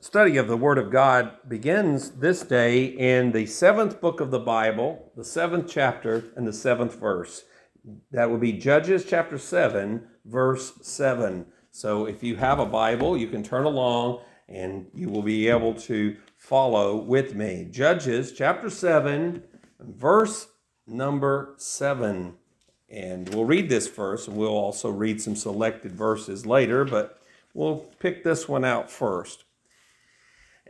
study of the Word of God begins this day in the seventh book of the Bible, the seventh chapter, and the seventh verse. That will be Judges chapter 7, verse 7. So if you have a Bible, you can turn along and you will be able to follow with me. Judges chapter 7, verse number 7. And we'll read this first, and we'll also read some selected verses later, but we'll pick this one out first.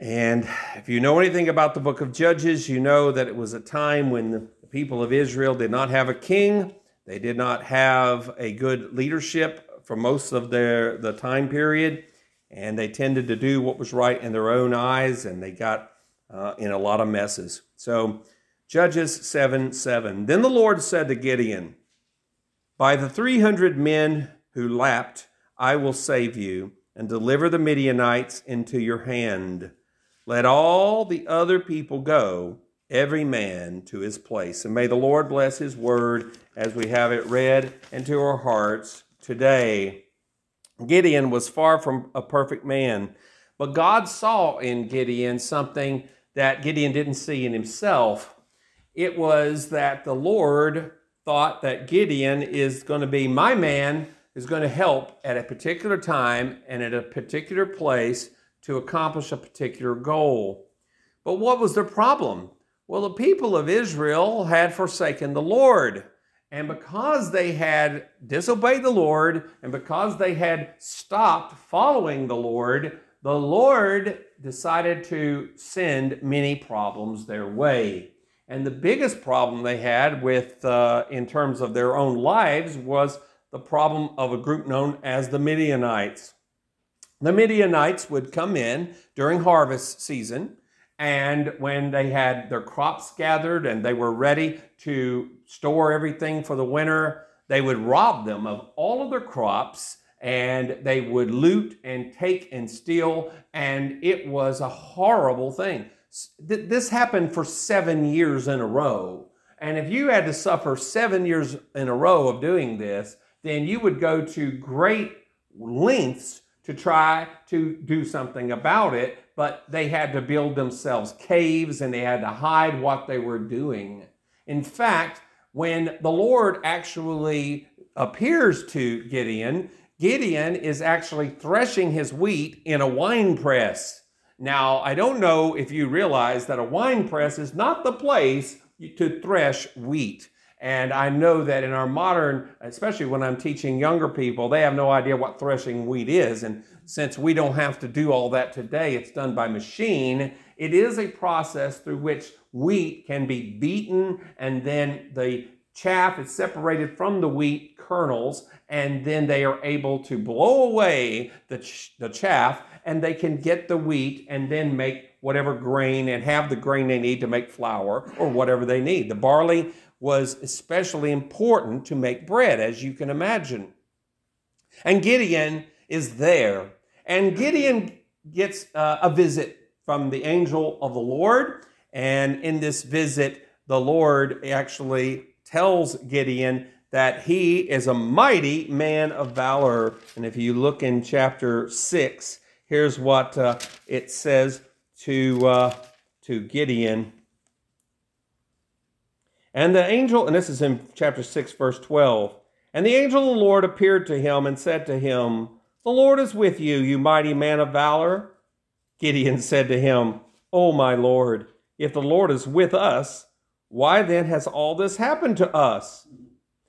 And if you know anything about the book of Judges, you know that it was a time when the people of Israel did not have a king. They did not have a good leadership for most of their the time period, and they tended to do what was right in their own eyes, and they got uh, in a lot of messes. So, Judges 7 7. Then the Lord said to Gideon, By the 300 men who lapped, I will save you and deliver the Midianites into your hand. Let all the other people go, every man to his place. And may the Lord bless his word as we have it read into our hearts today. Gideon was far from a perfect man, but God saw in Gideon something that Gideon didn't see in himself. It was that the Lord thought that Gideon is going to be my man, is going to help at a particular time and at a particular place to accomplish a particular goal. But what was the problem? Well, the people of Israel had forsaken the Lord. And because they had disobeyed the Lord and because they had stopped following the Lord, the Lord decided to send many problems their way. And the biggest problem they had with, uh, in terms of their own lives, was the problem of a group known as the Midianites. The Midianites would come in during harvest season, and when they had their crops gathered and they were ready to store everything for the winter, they would rob them of all of their crops and they would loot and take and steal, and it was a horrible thing. This happened for seven years in a row. And if you had to suffer seven years in a row of doing this, then you would go to great lengths to try to do something about it, but they had to build themselves caves and they had to hide what they were doing. In fact, when the Lord actually appears to Gideon, Gideon is actually threshing his wheat in a wine press. Now, I don't know if you realize that a wine press is not the place to thresh wheat. And I know that in our modern, especially when I'm teaching younger people, they have no idea what threshing wheat is. And since we don't have to do all that today, it's done by machine. It is a process through which wheat can be beaten and then the chaff is separated from the wheat kernels and then they are able to blow away the, ch- the chaff and they can get the wheat and then make whatever grain and have the grain they need to make flour or whatever they need. The barley was especially important to make bread, as you can imagine. And Gideon is there. And Gideon gets uh, a visit from the angel of the Lord. And in this visit, the Lord actually tells Gideon that he is a mighty man of valor. And if you look in chapter 6, here's what uh, it says to, uh, to Gideon. And the angel, and this is in chapter 6, verse 12. And the angel of the Lord appeared to him and said to him, The Lord is with you, you mighty man of valor. Gideon said to him, O my Lord, if the Lord is with us, why then has all this happened to us?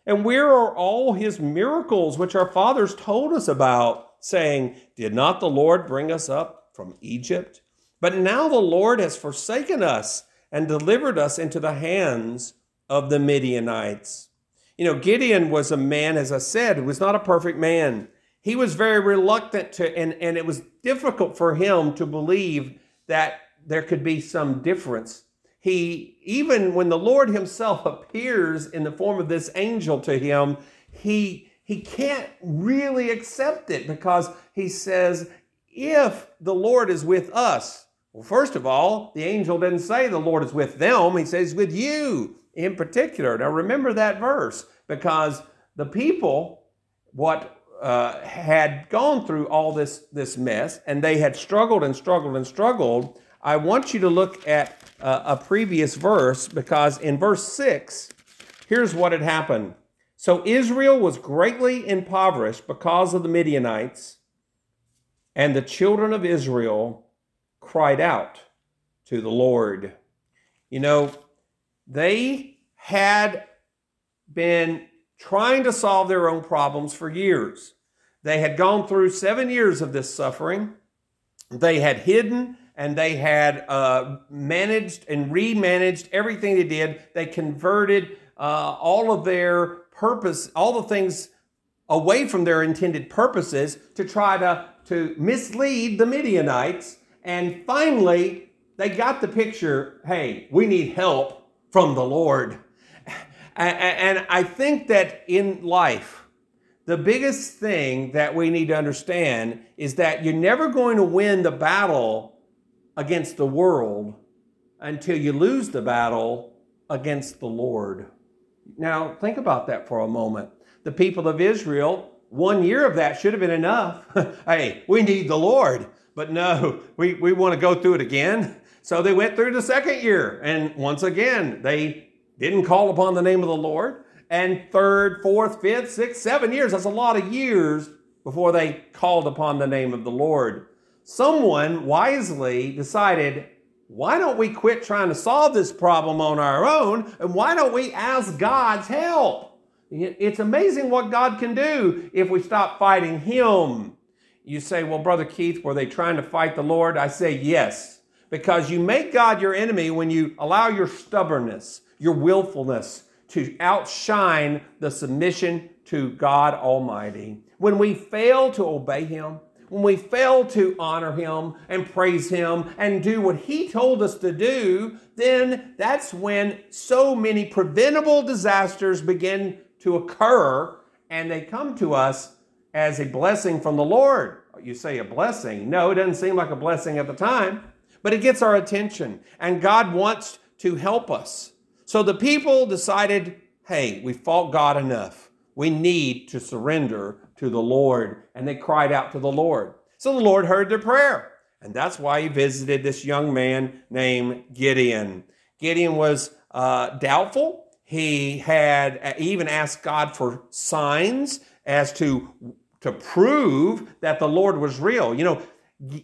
And where are all his miracles which our fathers told us about, saying, Did not the Lord bring us up from Egypt? But now the Lord has forsaken us and delivered us into the hands of the Midianites. You know, Gideon was a man, as I said, who was not a perfect man. He was very reluctant to, and, and it was difficult for him to believe that there could be some difference. He, even when the Lord himself appears in the form of this angel to him, he, he can't really accept it because he says, if the Lord is with us, well, first of all, the angel didn't say the Lord is with them, he says with you in particular. Now remember that verse because the people, what uh, had gone through all this, this mess and they had struggled and struggled and struggled, I want you to look at uh, a previous verse because in verse 6, here's what had happened. So Israel was greatly impoverished because of the Midianites, and the children of Israel cried out to the Lord. You know, they had been trying to solve their own problems for years. They had gone through seven years of this suffering. They had hidden and they had uh, managed and remanaged everything they did. They converted uh, all of their purpose, all the things away from their intended purposes to try to, to mislead the Midianites. And finally, they got the picture hey, we need help from the Lord. And I think that in life, the biggest thing that we need to understand is that you're never going to win the battle against the world until you lose the battle against the Lord. Now, think about that for a moment. The people of Israel, one year of that should have been enough. hey, we need the Lord. But no, we, we want to go through it again. So they went through the second year. And once again, they didn't call upon the name of the Lord. And third, fourth, fifth, sixth, seven years, that's a lot of years before they called upon the name of the Lord. Someone wisely decided, why don't we quit trying to solve this problem on our own and why don't we ask God's help? It's amazing what God can do if we stop fighting Him. You say, well, Brother Keith, were they trying to fight the Lord? I say, yes, because you make God your enemy when you allow your stubbornness, your willfulness to outshine the submission to God Almighty. When we fail to obey Him, when we fail to honor Him and praise Him and do what He told us to do, then that's when so many preventable disasters begin to occur and they come to us as a blessing from the Lord. You say a blessing. No, it doesn't seem like a blessing at the time, but it gets our attention and God wants to help us. So the people decided, hey, we fought God enough. We need to surrender to the Lord. And they cried out to the Lord. So the Lord heard their prayer. And that's why he visited this young man named Gideon. Gideon was uh, doubtful. He had even asked God for signs as to, to prove that the Lord was real. You know,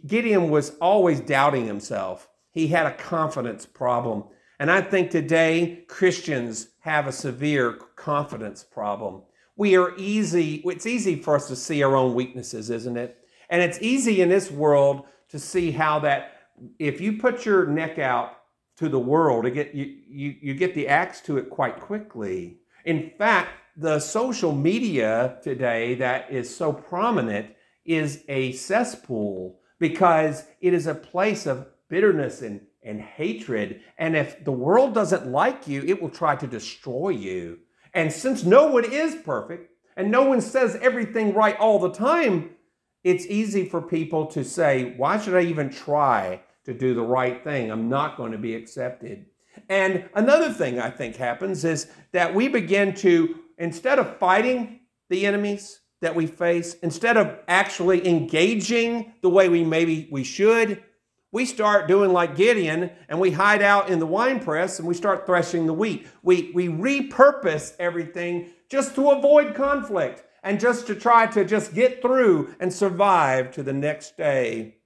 Gideon was always doubting himself. He had a confidence problem. And I think today Christians have a severe confidence problem. We are easy, it's easy for us to see our own weaknesses, isn't it? And it's easy in this world to see how that if you put your neck out to the world, get, you, you, you get the axe to it quite quickly. In fact, the social media today that is so prominent is a cesspool because it is a place of bitterness and and hatred. And if the world doesn't like you, it will try to destroy you. And since no one is perfect and no one says everything right all the time, it's easy for people to say, Why should I even try to do the right thing? I'm not going to be accepted. And another thing I think happens is that we begin to, instead of fighting the enemies that we face, instead of actually engaging the way we maybe we should, we start doing like Gideon and we hide out in the wine press and we start threshing the wheat. We, we repurpose everything just to avoid conflict and just to try to just get through and survive to the next day.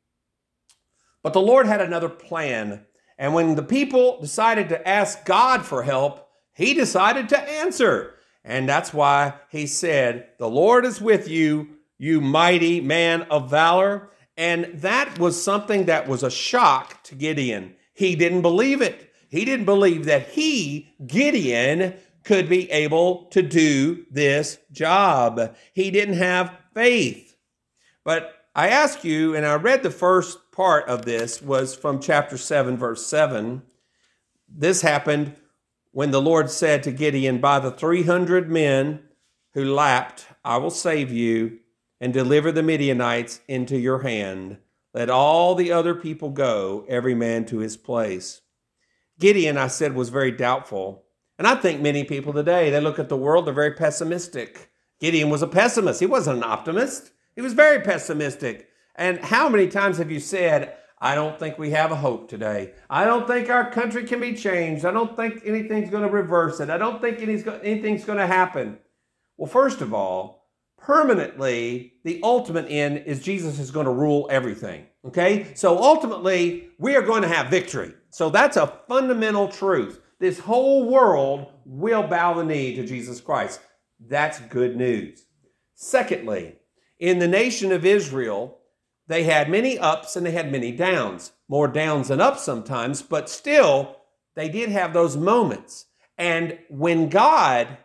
But the Lord had another plan. And when the people decided to ask God for help, he decided to answer. And that's why he said, The Lord is with you, you mighty man of valor. And that was something that was a shock to Gideon. He didn't believe it. He didn't believe that he, Gideon, could be able to do this job. He didn't have faith. But I ask you, and I read the first part of this was from chapter 7, verse 7. This happened when the Lord said to Gideon, By the 300 men who lapped, I will save you and deliver the Midianites into your hand. Let all the other people go, every man to his place. Gideon, I said, was very doubtful. And I think many people today, they look at the world, they're very pessimistic. Gideon was a pessimist. He wasn't an optimist. He was very pessimistic. And how many times have you said, I don't think we have a hope today. I don't think our country can be changed. I don't think anything's going to reverse it. I don't think anything's going to happen. Well, first of all, permanently, the ultimate end is Jesus is going to rule everything. Okay? So ultimately, we are going to have victory. So that's a fundamental truth. This whole world will bow the knee to Jesus Christ. That's good news. Secondly, in the nation of Israel, they had many ups and they had many downs. More downs than ups sometimes, but still, they did have those moments. And when God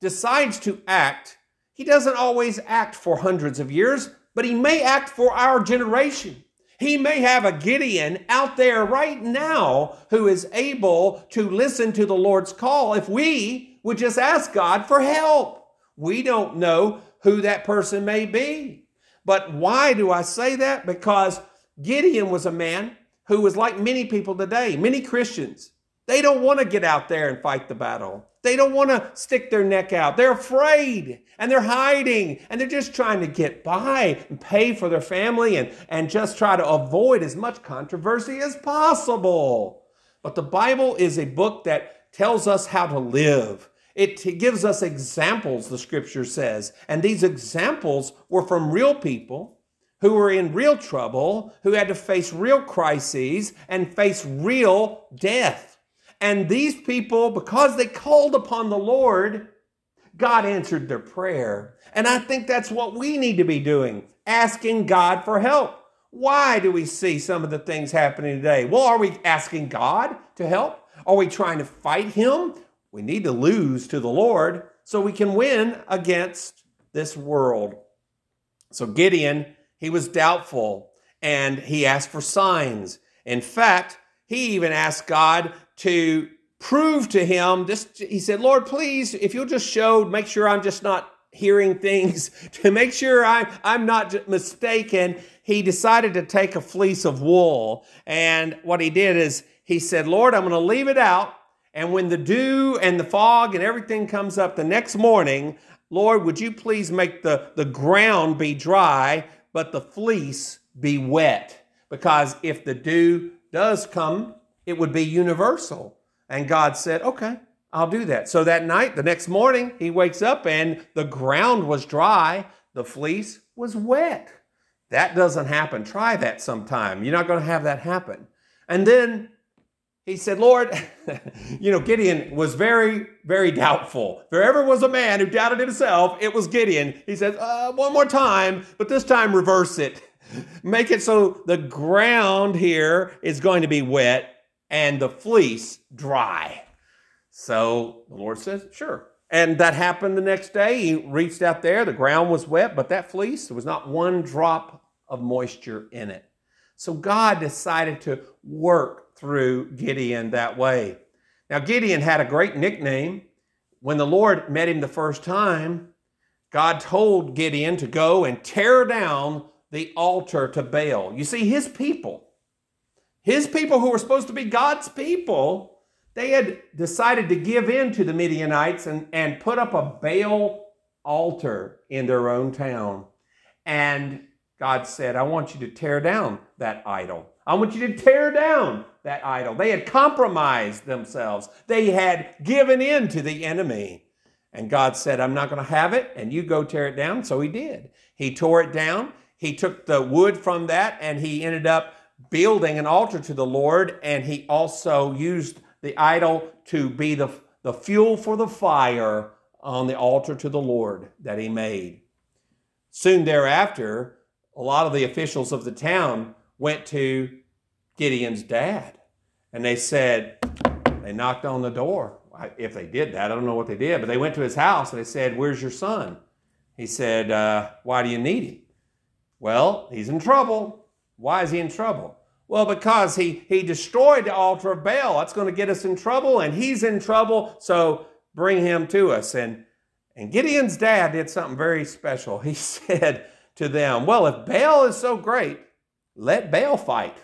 decides to act, He doesn't always act for hundreds of years, but He may act for our generation. He may have a Gideon out there right now who is able to listen to the Lord's call if we would just ask God for help. We don't know who that person may be. But why do I say that? Because Gideon was a man who was like many people today, many Christians. They don't want to get out there and fight the battle. They don't want to stick their neck out. They're afraid and they're hiding and they're just trying to get by and pay for their family and, and just try to avoid as much controversy as possible. But the Bible is a book that tells us how to live. It gives us examples, the scripture says. And these examples were from real people who were in real trouble, who had to face real crises and face real death. And these people, because they called upon the Lord, God answered their prayer. And I think that's what we need to be doing, asking God for help. Why do we see some of the things happening today? Well, are we asking God to help? Are we trying to fight Him? We need to lose to the Lord so we can win against this world. So Gideon, he was doubtful and he asked for signs. In fact, he even asked God to prove to him just he said, "Lord, please, if you'll just show, make sure I'm just not hearing things to make sure I'm, I'm not mistaken. He decided to take a fleece of wool. And what he did is he said, Lord, I'm going to leave it out and when the dew and the fog and everything comes up the next morning, Lord, would you please make the, the ground be dry, but the fleece be wet? Because if the dew does come, it would be universal. And God said, okay, I'll do that. So that night, the next morning, he wakes up and the ground was dry, the fleece was wet. That doesn't happen. Try that sometime. You're not going to have that happen. And then he said, Lord, you know, Gideon was very, very doubtful. If there ever was a man who doubted himself, it was Gideon. He said, uh, one more time, but this time reverse it. Make it so the ground here is going to be wet and the fleece dry. So the Lord says, sure. And that happened the next day. He reached out there, the ground was wet, but that fleece, there was not one drop of moisture in it. So God decided to work through Gideon that way. Now, Gideon had a great nickname. When the Lord met him the first time, God told Gideon to go and tear down the altar to Baal. You see, his people, his people who were supposed to be God's people, they had decided to give in to the Midianites and, and put up a Baal altar in their own town. And God said, I want you to tear down that idol. I want you to tear down that idol. They had compromised themselves, they had given in to the enemy. And God said, I'm not going to have it, and you go tear it down. So he did. He tore it down. He took the wood from that, and he ended up building an altar to the Lord. And he also used the idol to be the, the fuel for the fire on the altar to the Lord that he made. Soon thereafter, a lot of the officials of the town went to Gideon's dad. And they said, they knocked on the door. If they did that, I don't know what they did, but they went to his house and they said, Where's your son? He said, uh, Why do you need him? Well, he's in trouble. Why is he in trouble? Well, because he, he destroyed the altar of Baal. That's going to get us in trouble, and he's in trouble, so bring him to us. And, and Gideon's dad did something very special. He said to them, Well, if Baal is so great, let Baal fight.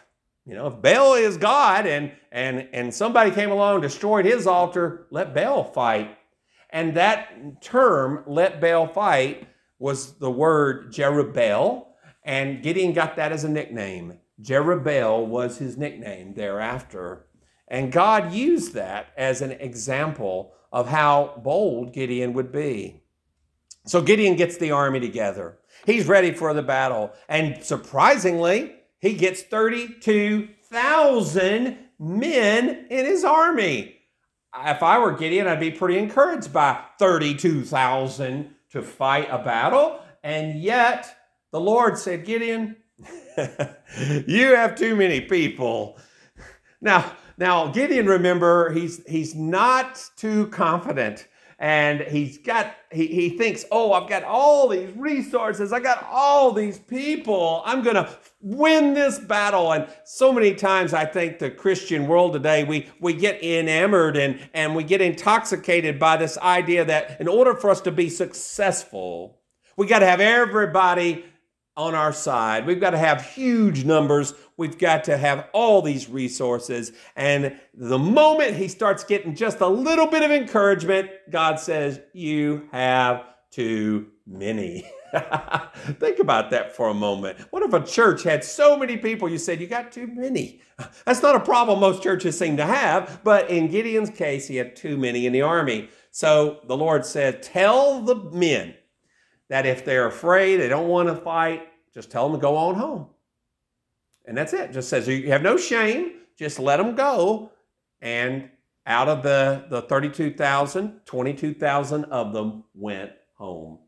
You know, if Baal is God and, and, and somebody came along, destroyed his altar, let Baal fight. And that term, let Baal fight, was the word Jerubbaal, and Gideon got that as a nickname. Jerubbaal was his nickname thereafter. And God used that as an example of how bold Gideon would be. So Gideon gets the army together. He's ready for the battle. And surprisingly, he gets 32,000 men in his army. If I were Gideon, I'd be pretty encouraged by 32,000 to fight a battle. And yet, the Lord said, Gideon, you have too many people. Now, now Gideon, remember, he's he's not too confident and he's got he, he thinks oh i've got all these resources i got all these people i'm gonna win this battle and so many times i think the christian world today we we get enamored and and we get intoxicated by this idea that in order for us to be successful we got to have everybody on our side. We've got to have huge numbers. We've got to have all these resources. And the moment he starts getting just a little bit of encouragement, God says, You have too many. Think about that for a moment. What if a church had so many people you said, You got too many? That's not a problem most churches seem to have, but in Gideon's case, he had too many in the army. So the Lord said, Tell the men that if they're afraid, they don't want to fight, just tell them to go on home. And that's it. Just says you have no shame, just let them go. And out of the, the 32,000, 22,000 of them went home.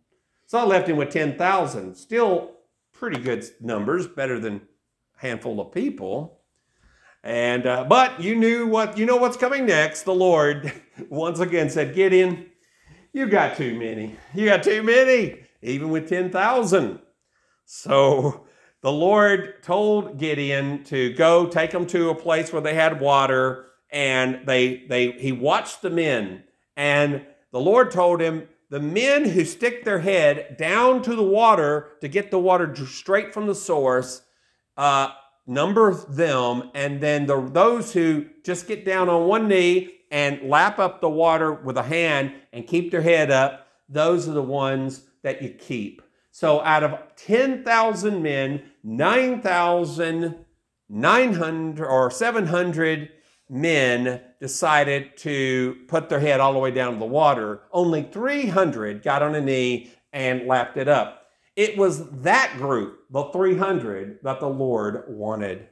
So I left him with 10,000. Still pretty good numbers, better than a handful of people. And uh, but you knew what you know what's coming next. The Lord once again said, Gideon, you got too many. You got too many even with 10,000. So the Lord told Gideon to go take them to a place where they had water, and they, they, he watched the men. And the Lord told him, the men who stick their head down to the water to get the water straight from the source, uh, number them, and then the, those who just get down on one knee and lap up the water with a hand and keep their head up, those are the ones that you keep. So out of 10,000 men, 9,900 or 700 men decided to put their head all the way down to the water. Only 300 got on a knee and lapped it up. It was that group, the 300, that the Lord wanted.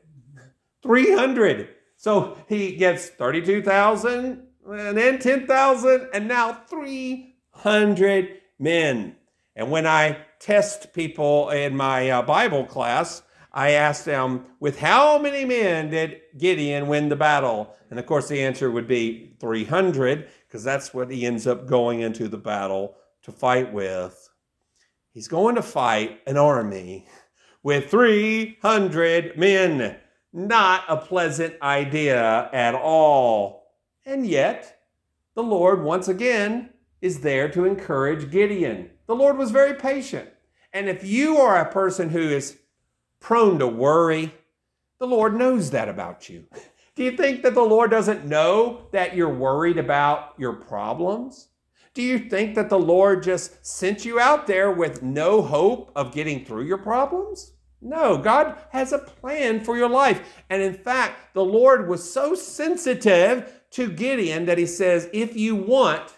300. So he gets 32,000 and then 10,000 and now 300 men. And when I test people in my uh, Bible class, I ask them, with how many men did Gideon win the battle? And of course, the answer would be 300, because that's what he ends up going into the battle to fight with. He's going to fight an army with 300 men. Not a pleasant idea at all. And yet, the Lord once again is there to encourage Gideon. The Lord was very patient. And if you are a person who is prone to worry, the Lord knows that about you. Do you think that the Lord doesn't know that you're worried about your problems? Do you think that the Lord just sent you out there with no hope of getting through your problems? No, God has a plan for your life. And in fact, the Lord was so sensitive to Gideon that he says, if you want,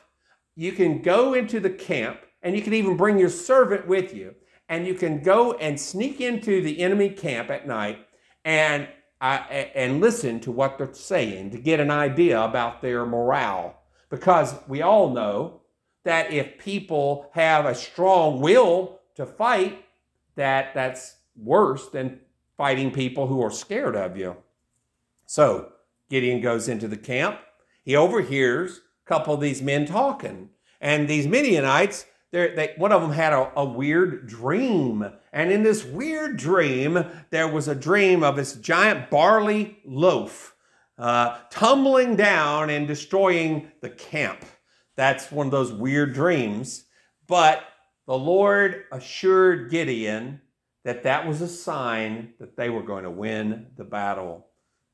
you can go into the camp and you can even bring your servant with you. And you can go and sneak into the enemy camp at night and, uh, and listen to what they're saying to get an idea about their morale. Because we all know that if people have a strong will to fight, that that's worse than fighting people who are scared of you. So Gideon goes into the camp. He overhears a couple of these men talking. And these Midianites they, one of them had a, a weird dream. And in this weird dream, there was a dream of this giant barley loaf uh, tumbling down and destroying the camp. That's one of those weird dreams. But the Lord assured Gideon that that was a sign that they were going to win the battle.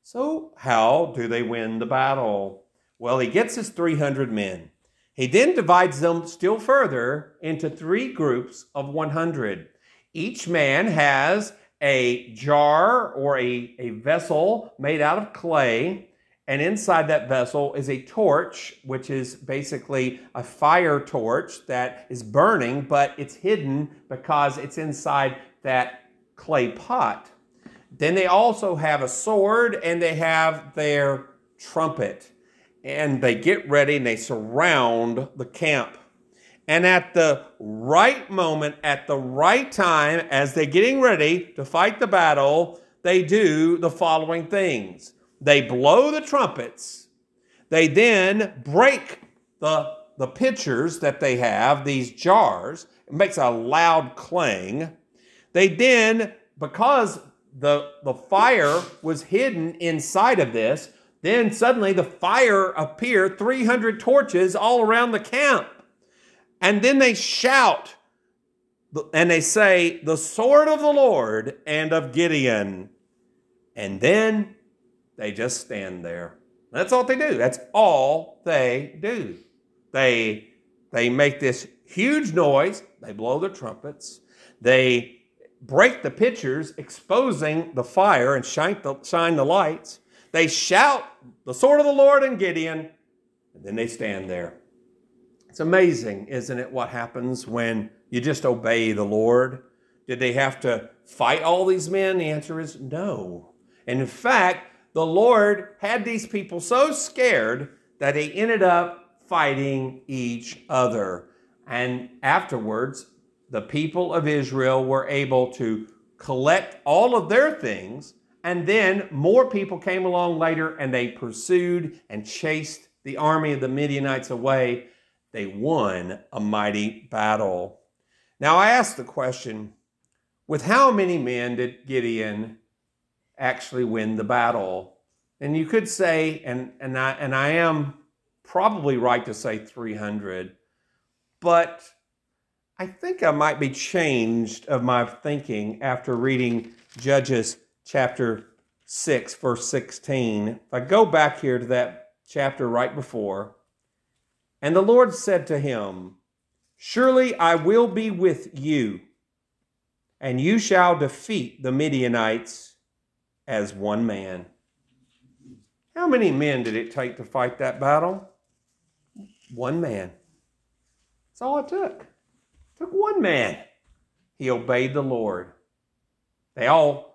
So, how do they win the battle? Well, he gets his 300 men. He then divides them still further into three groups of 100. Each man has a jar or a, a vessel made out of clay, and inside that vessel is a torch, which is basically a fire torch that is burning, but it's hidden because it's inside that clay pot. Then they also have a sword and they have their trumpet. And they get ready and they surround the camp. And at the right moment, at the right time, as they're getting ready to fight the battle, they do the following things they blow the trumpets, they then break the, the pitchers that they have, these jars, it makes a loud clang. They then, because the, the fire was hidden inside of this, then suddenly the fire appeared, 300 torches all around the camp. And then they shout and they say, The sword of the Lord and of Gideon. And then they just stand there. That's all they do. That's all they do. They, they make this huge noise. They blow the trumpets. They break the pitchers, exposing the fire and shine the, shine the lights. They shout, The sword of the Lord and Gideon. And then they stand there. It's amazing, isn't it, what happens when you just obey the Lord? Did they have to fight all these men? The answer is no. And in fact, the Lord had these people so scared that they ended up fighting each other. And afterwards, the people of Israel were able to collect all of their things, and then more people came along later and they pursued and chased the army of the Midianites away they won a mighty battle. Now, I ask the question with how many men did Gideon actually win the battle? And you could say, and, and, I, and I am probably right to say 300, but I think I might be changed of my thinking after reading Judges chapter 6, verse 16. If I go back here to that chapter right before, and the Lord said to him, Surely I will be with you, and you shall defeat the Midianites as one man. How many men did it take to fight that battle? One man. That's all it took. It took one man. He obeyed the Lord. They all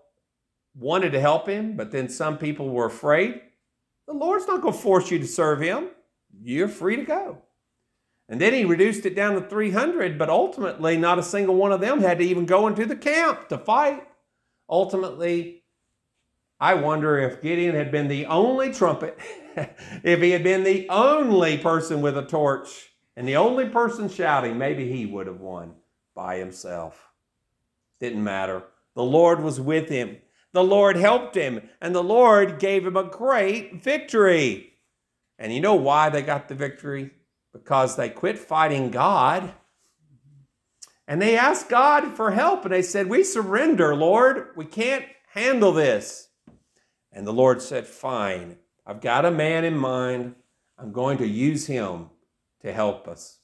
wanted to help him, but then some people were afraid. The Lord's not going to force you to serve him you're free to go. And then he reduced it down to 300, but ultimately, not a single one of them had to even go into the camp to fight. Ultimately, I wonder if Gideon had been the only trumpet, if he had been the only person with a torch and the only person shouting, maybe he would have won by himself. Didn't matter. The Lord was with him. The Lord helped him, and the Lord gave him a great victory. And you know why they got the victory? Because they quit fighting God. And they asked God for help and they said, We surrender, Lord. We can't handle this. And the Lord said, Fine. I've got a man in mind. I'm going to use him to help us.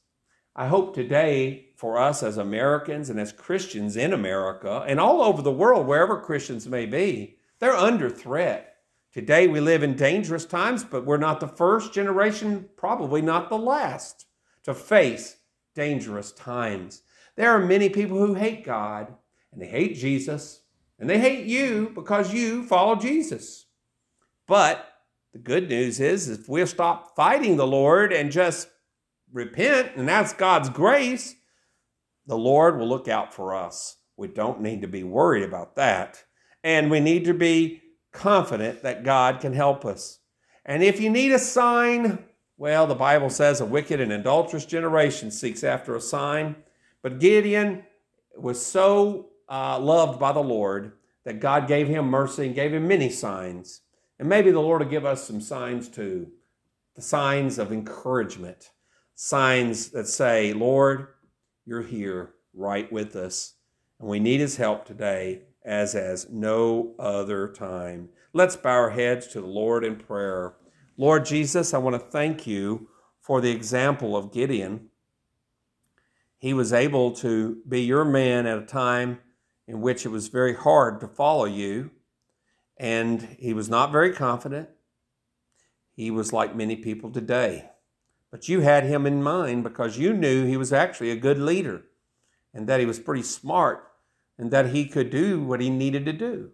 I hope today, for us as Americans and as Christians in America and all over the world, wherever Christians may be, they're under threat. Today we live in dangerous times, but we're not the first generation, probably not the last, to face dangerous times. There are many people who hate God and they hate Jesus and they hate you because you follow Jesus. But the good news is if we'll stop fighting the Lord and just repent and ask God's grace, the Lord will look out for us. We don't need to be worried about that. And we need to be confident that God can help us. And if you need a sign, well, the Bible says a wicked and adulterous generation seeks after a sign. But Gideon was so uh, loved by the Lord that God gave him mercy and gave him many signs. And maybe the Lord will give us some signs too the signs of encouragement, signs that say, Lord, you're here right with us. And we need his help today as as no other time. Let's bow our heads to the Lord in prayer. Lord Jesus, I want to thank you for the example of Gideon. He was able to be your man at a time in which it was very hard to follow you, and he was not very confident. He was like many people today. But you had him in mind because you knew he was actually a good leader and that he was pretty smart and that he could do what he needed to do.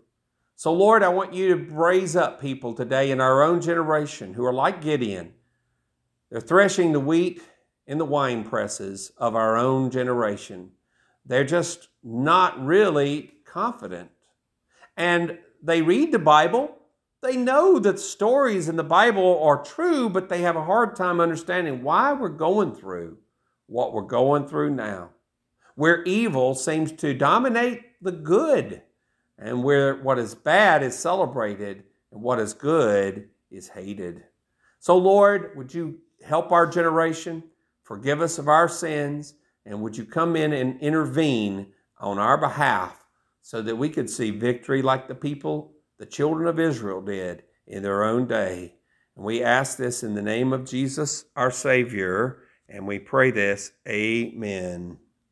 So, Lord, I want you to raise up people today in our own generation who are like Gideon. They're threshing the wheat in the wine presses of our own generation. They're just not really confident. And they read the Bible. They know that stories in the Bible are true, but they have a hard time understanding why we're going through what we're going through now, where evil seems to dominate the good and where what is bad is celebrated and what is good is hated. So, Lord, would you help our generation, forgive us of our sins, and would you come in and intervene on our behalf so that we could see victory like the people, the children of Israel, did in their own day? And we ask this in the name of Jesus, our Savior, and we pray this. Amen.